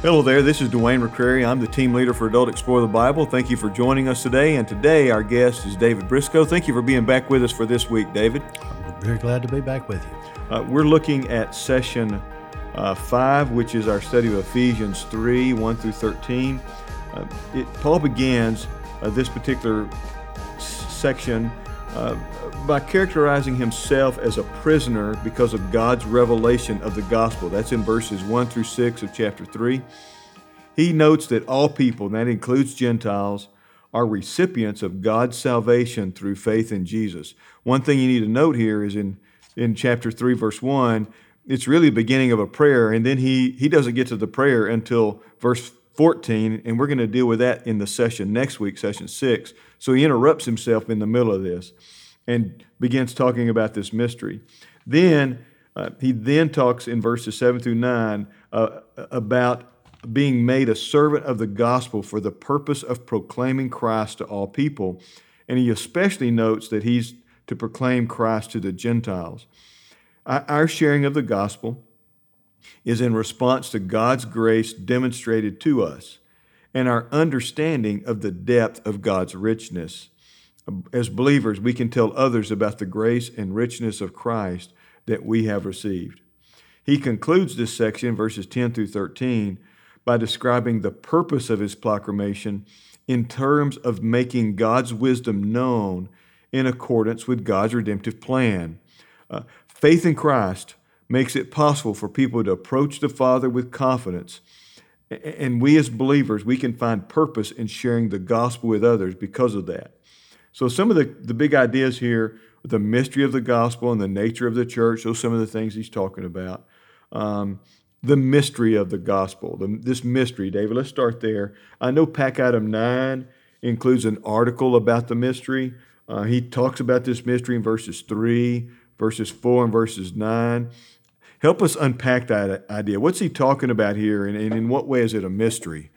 Hello there, this is Dwayne McCrary. I'm the team leader for Adult Explore the Bible. Thank you for joining us today. And today, our guest is David Briscoe. Thank you for being back with us for this week, David. I'm very glad to be back with you. Uh, we're looking at session uh, 5, which is our study of Ephesians 3 1 through 13. Uh, it, Paul begins uh, this particular s- section uh, by characterizing himself as a prisoner because of God's revelation of the gospel. That's in verses 1 through 6 of chapter 3. He notes that all people, and that includes Gentiles, are recipients of God's salvation through faith in Jesus. One thing you need to note here is in, in chapter 3, verse 1, it's really the beginning of a prayer, and then he, he doesn't get to the prayer until verse 14, and we're going to deal with that in the session next week, session 6. So he interrupts himself in the middle of this and begins talking about this mystery. Then uh, he then talks in verses 7 through 9 uh, about being made a servant of the gospel for the purpose of proclaiming Christ to all people. And he especially notes that he's to proclaim Christ to the Gentiles. Our sharing of the gospel is in response to God's grace demonstrated to us and our understanding of the depth of God's richness. As believers, we can tell others about the grace and richness of Christ that we have received. He concludes this section, verses 10 through 13, by describing the purpose of his proclamation in terms of making God's wisdom known in accordance with God's redemptive plan. Uh, faith in Christ makes it possible for people to approach the Father with confidence. And we as believers, we can find purpose in sharing the gospel with others because of that. So, some of the, the big ideas here, the mystery of the gospel and the nature of the church, those are some of the things he's talking about. Um, the mystery of the gospel, the, this mystery, David, let's start there. I know Pack Item 9 includes an article about the mystery. Uh, he talks about this mystery in verses 3, verses 4, and verses 9. Help us unpack that idea. What's he talking about here, and, and in what way is it a mystery?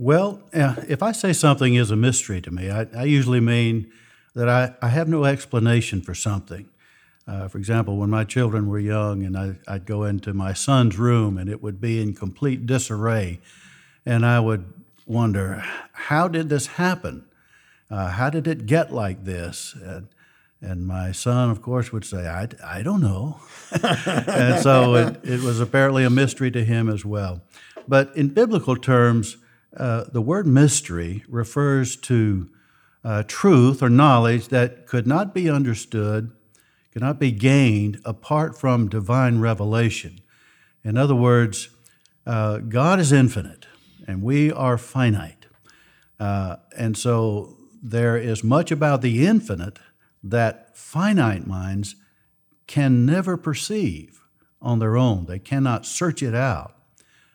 Well, uh, if I say something is a mystery to me, I, I usually mean that I, I, have no explanation for something. Uh, for example, when my children were young and I, would go into my son's room and it would be in complete disarray, and I would wonder, how did this happen? Uh, how did it get like this? And, and my son, of course, would say, I, I don't know. and so it, it was apparently a mystery to him as well. But in biblical terms, uh, the word mystery refers to uh, truth or knowledge that could not be understood, could not be gained apart from divine revelation. In other words, uh, God is infinite and we are finite. Uh, and so there is much about the infinite that finite minds can never perceive on their own. They cannot search it out.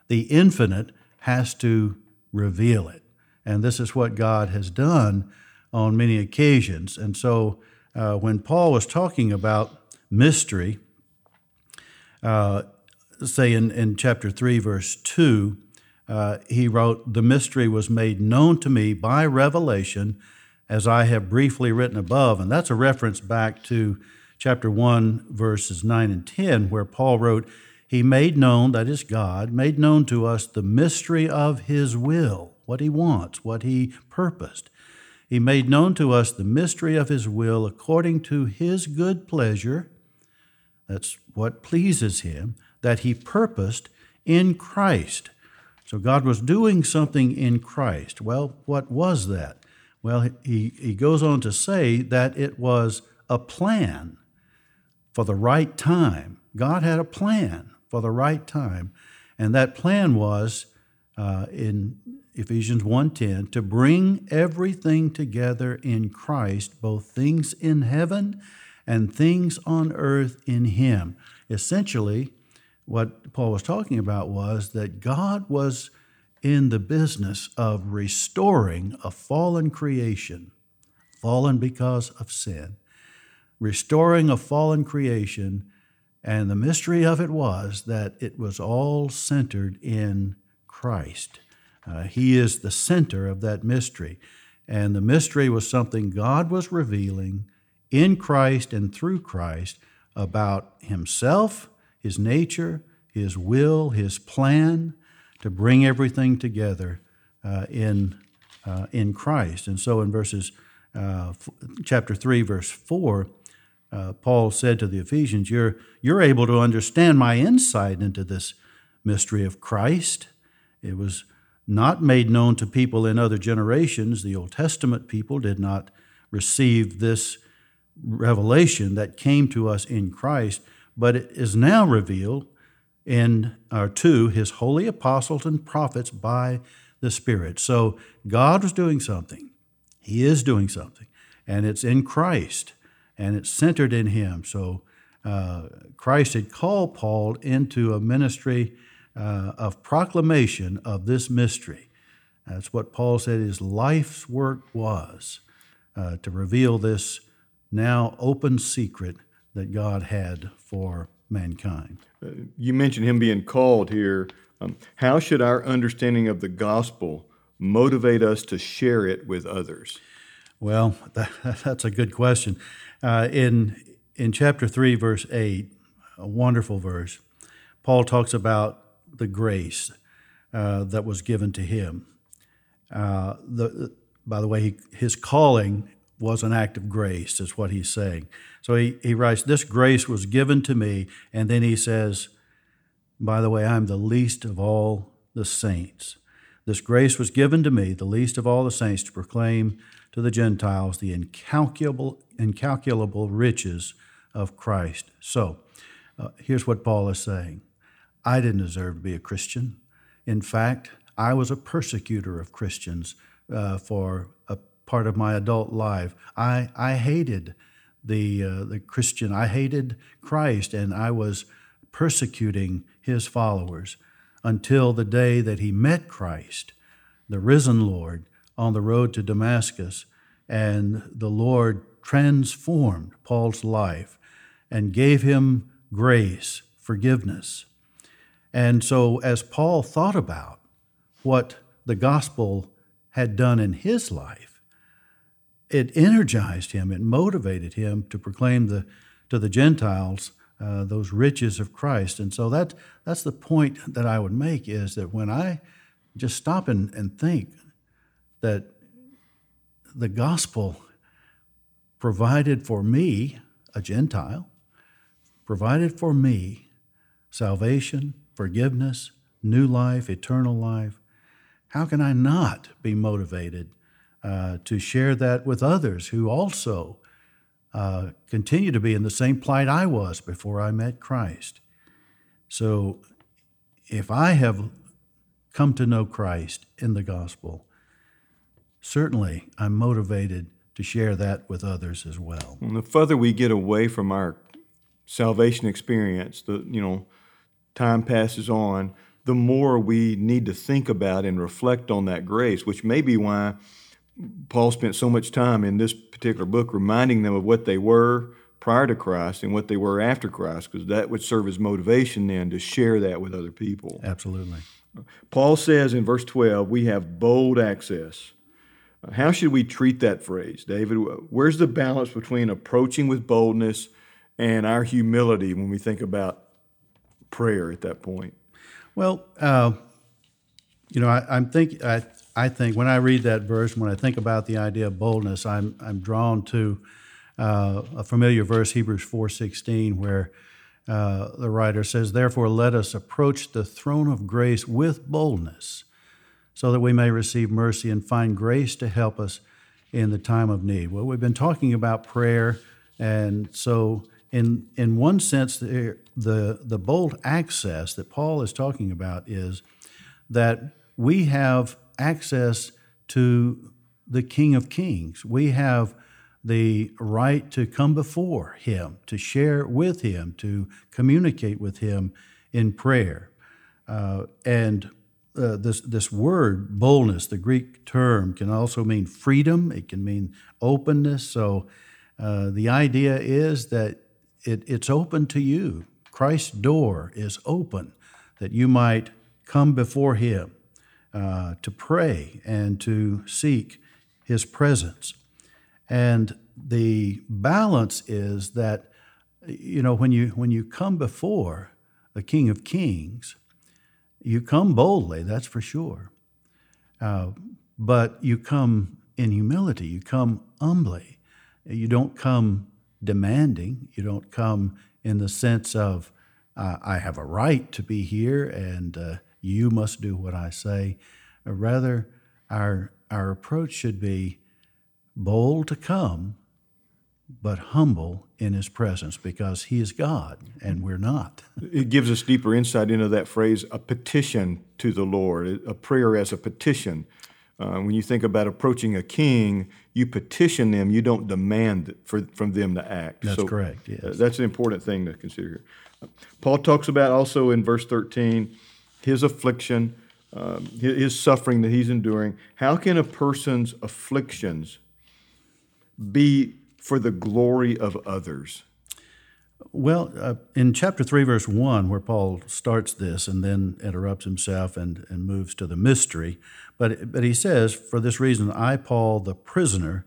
The infinite has to reveal it. And this is what God has done on many occasions. And so uh, when Paul was talking about mystery, uh, say in, in chapter 3, verse 2, uh, he wrote, The mystery was made known to me by revelation, as I have briefly written above. And that's a reference back to chapter 1, verses 9 and 10, where Paul wrote, he made known, that is God, made known to us the mystery of His will, what He wants, what He purposed. He made known to us the mystery of His will according to His good pleasure. That's what pleases Him, that He purposed in Christ. So God was doing something in Christ. Well, what was that? Well, he, he goes on to say that it was a plan for the right time. God had a plan for the right time. And that plan was uh, in Ephesians 1:10 to bring everything together in Christ, both things in heaven and things on earth in him. Essentially, what Paul was talking about was that God was in the business of restoring a fallen creation, fallen because of sin, restoring a fallen creation and the mystery of it was that it was all centered in Christ. Uh, he is the center of that mystery. And the mystery was something God was revealing in Christ and through Christ about Himself, His nature, His will, His plan, to bring everything together uh, in, uh, in Christ. And so in verses, uh, f- chapter 3, verse 4, uh, Paul said to the Ephesians, you're, you're able to understand my insight into this mystery of Christ. It was not made known to people in other generations. The Old Testament people did not receive this revelation that came to us in Christ, but it is now revealed in or to his holy apostles and prophets by the Spirit. So God was doing something. He is doing something, and it's in Christ, and it's centered in Him. So uh, Christ had called Paul into a ministry uh, of proclamation of this mystery. That's what Paul said his life's work was uh, to reveal this now open secret that God had for mankind. Uh, you mentioned him being called here. Um, how should our understanding of the gospel motivate us to share it with others? Well, that, that's a good question. Uh, in in chapter three, verse eight, a wonderful verse, Paul talks about the grace uh, that was given to him. Uh, the, by the way, he, his calling was an act of grace, is what he's saying. So he, he writes, This grace was given to me. And then he says, By the way, I'm the least of all the saints. This grace was given to me, the least of all the saints, to proclaim to the Gentiles the incalculable, incalculable riches of Christ. So uh, here's what Paul is saying I didn't deserve to be a Christian. In fact, I was a persecutor of Christians uh, for a part of my adult life. I, I hated the, uh, the Christian, I hated Christ, and I was persecuting his followers until the day that he met Christ, the risen Lord, on the road to Damascus. And the Lord transformed Paul's life and gave him grace, forgiveness. And so, as Paul thought about what the gospel had done in his life, it energized him, it motivated him to proclaim the, to the Gentiles uh, those riches of Christ. And so that, that's the point that I would make is that when I just stop and, and think that the gospel provided for me, a Gentile, provided for me salvation, forgiveness, new life, eternal life, how can I not be motivated uh, to share that with others who also uh, continue to be in the same plight I was before I met Christ? So, if I have come to know Christ in the gospel, certainly I'm motivated to share that with others as well. And the further we get away from our salvation experience, the you know time passes on, the more we need to think about and reflect on that grace, which may be why Paul spent so much time in this particular book reminding them of what they were prior to Christ and what they were after Christ, because that would serve as motivation then to share that with other people. Absolutely. Paul says in verse 12, we have bold access. How should we treat that phrase, David? Where's the balance between approaching with boldness and our humility when we think about prayer at that point? Well, uh, you know, I, am think I, I think when I read that verse, when I think about the idea of boldness, I'm I'm drawn to uh, a familiar verse, Hebrews four sixteen, where uh, the writer says, "Therefore, let us approach the throne of grace with boldness, so that we may receive mercy and find grace to help us in the time of need." Well, we've been talking about prayer, and so in in one sense, the, the the bold access that Paul is talking about is that we have access to the King of Kings. We have the right to come before Him, to share with Him, to communicate with Him in prayer. Uh, and uh, this, this word, boldness, the Greek term, can also mean freedom, it can mean openness. So uh, the idea is that it, it's open to you. Christ's door is open that you might come before Him uh, to pray and to seek His presence. And the balance is that, you know, when you, when you come before the King of Kings, You come boldly, that's for sure. Uh, but you come in humility, you come humbly. You don't come demanding, you don't come in the sense of, uh, I have a right to be here and uh, you must do what I say. Uh, rather, our, our approach should be bold to come, but humble in his presence because he is God and we're not. It gives us deeper insight into that phrase, a petition to the Lord, a prayer as a petition. Uh, when you think about approaching a king, you petition them, you don't demand for, from them to act. That's so, correct, yes. Uh, that's an important thing to consider here. Paul talks about also in verse 13 his affliction, um, his suffering that he's enduring. How can a person's afflictions be for the glory of others? Well, uh, in chapter 3, verse 1, where Paul starts this and then interrupts himself and, and moves to the mystery, but, but he says, For this reason, I, Paul, the prisoner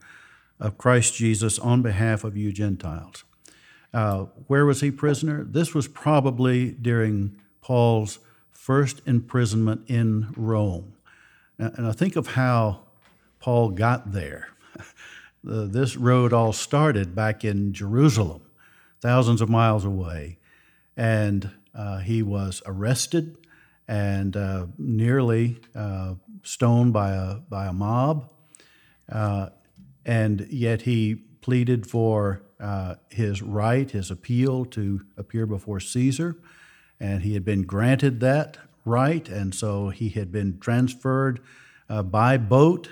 of Christ Jesus, on behalf of you Gentiles. Uh, where was he prisoner? This was probably during Paul's first imprisonment in Rome. And I think of how Paul got there. this road all started back in Jerusalem, thousands of miles away. And uh, he was arrested and uh, nearly uh, stoned by a, by a mob. Uh, and yet he pleaded for uh, his right, his appeal to appear before Caesar. And he had been granted that right. And so he had been transferred uh, by boat.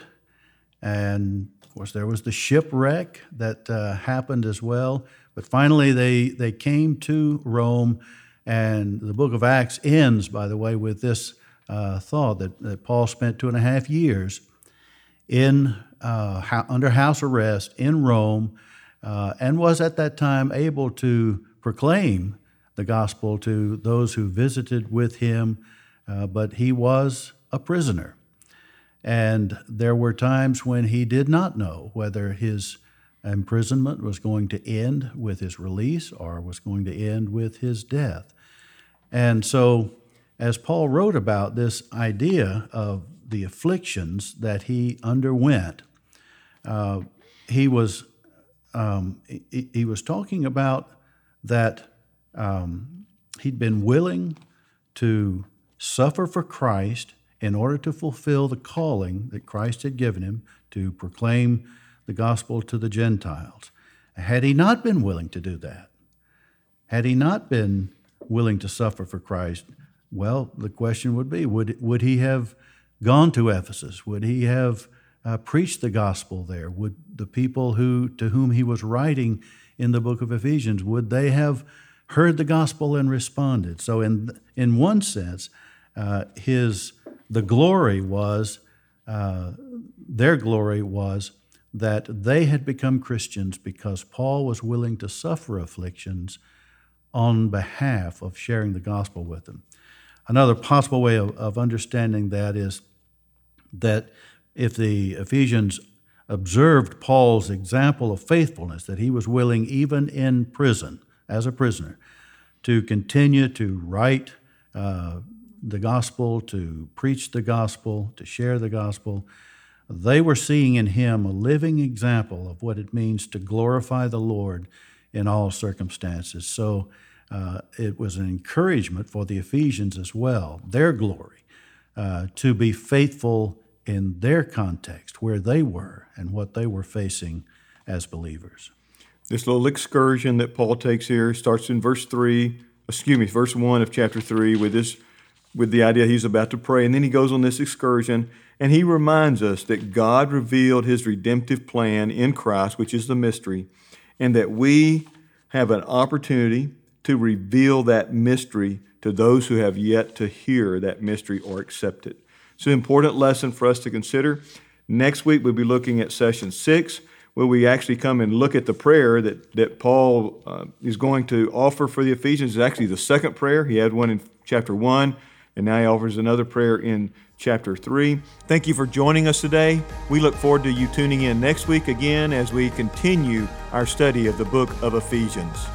And of course, there was the shipwreck that uh, happened as well. But finally, they, they came to Rome and the book of Acts ends, by the way, with this uh, thought that, that Paul spent two and a half years in uh, under house arrest in Rome uh, and was at that time able to proclaim the gospel to those who visited with him, uh, but he was a prisoner. And there were times when he did not know whether his imprisonment was going to end with his release or was going to end with his death. And so, as Paul wrote about this idea of the afflictions that he underwent, uh, he was um, he, he, was talking about that um, he'd been willing to suffer for Christ in order to fulfill the calling that Christ had given him to proclaim the gospel to the Gentiles. Had he not been willing to do that, had he not been willing to suffer for Christ, well, the question would be would, would he have gone to Ephesus? Would he have uh, preached the gospel there? Would the people who, to whom he was writing in the book of Ephesians, would they have heard the gospel and responded? So, in, in one sense, uh, his, the glory was, uh, their glory was that they had become Christians because Paul was willing to suffer afflictions on behalf of sharing the gospel with them. Another possible way of, of understanding that is that if the Ephesians observed Paul's example of faithfulness, that he was willing, even in prison, as a prisoner, to continue to write uh, the gospel, to preach the gospel, to share the gospel, they were seeing in him a living example of what it means to glorify the Lord in all circumstances. So uh, it was an encouragement for the Ephesians as well, their glory, uh, to be faithful in their context, where they were and what they were facing as believers. This little excursion that Paul takes here starts in verse 3, excuse me, verse 1 of chapter 3 with this with the idea he's about to pray and then he goes on this excursion and he reminds us that God revealed his redemptive plan in Christ, which is the mystery, and that we have an opportunity to reveal that mystery to those who have yet to hear that mystery or accept it. It's an important lesson for us to consider. Next week, we'll be looking at session six, where we actually come and look at the prayer that, that Paul uh, is going to offer for the Ephesians. It's actually the second prayer. He had one in chapter one, and now he offers another prayer in chapter 3. Thank you for joining us today. We look forward to you tuning in next week again as we continue our study of the book of Ephesians.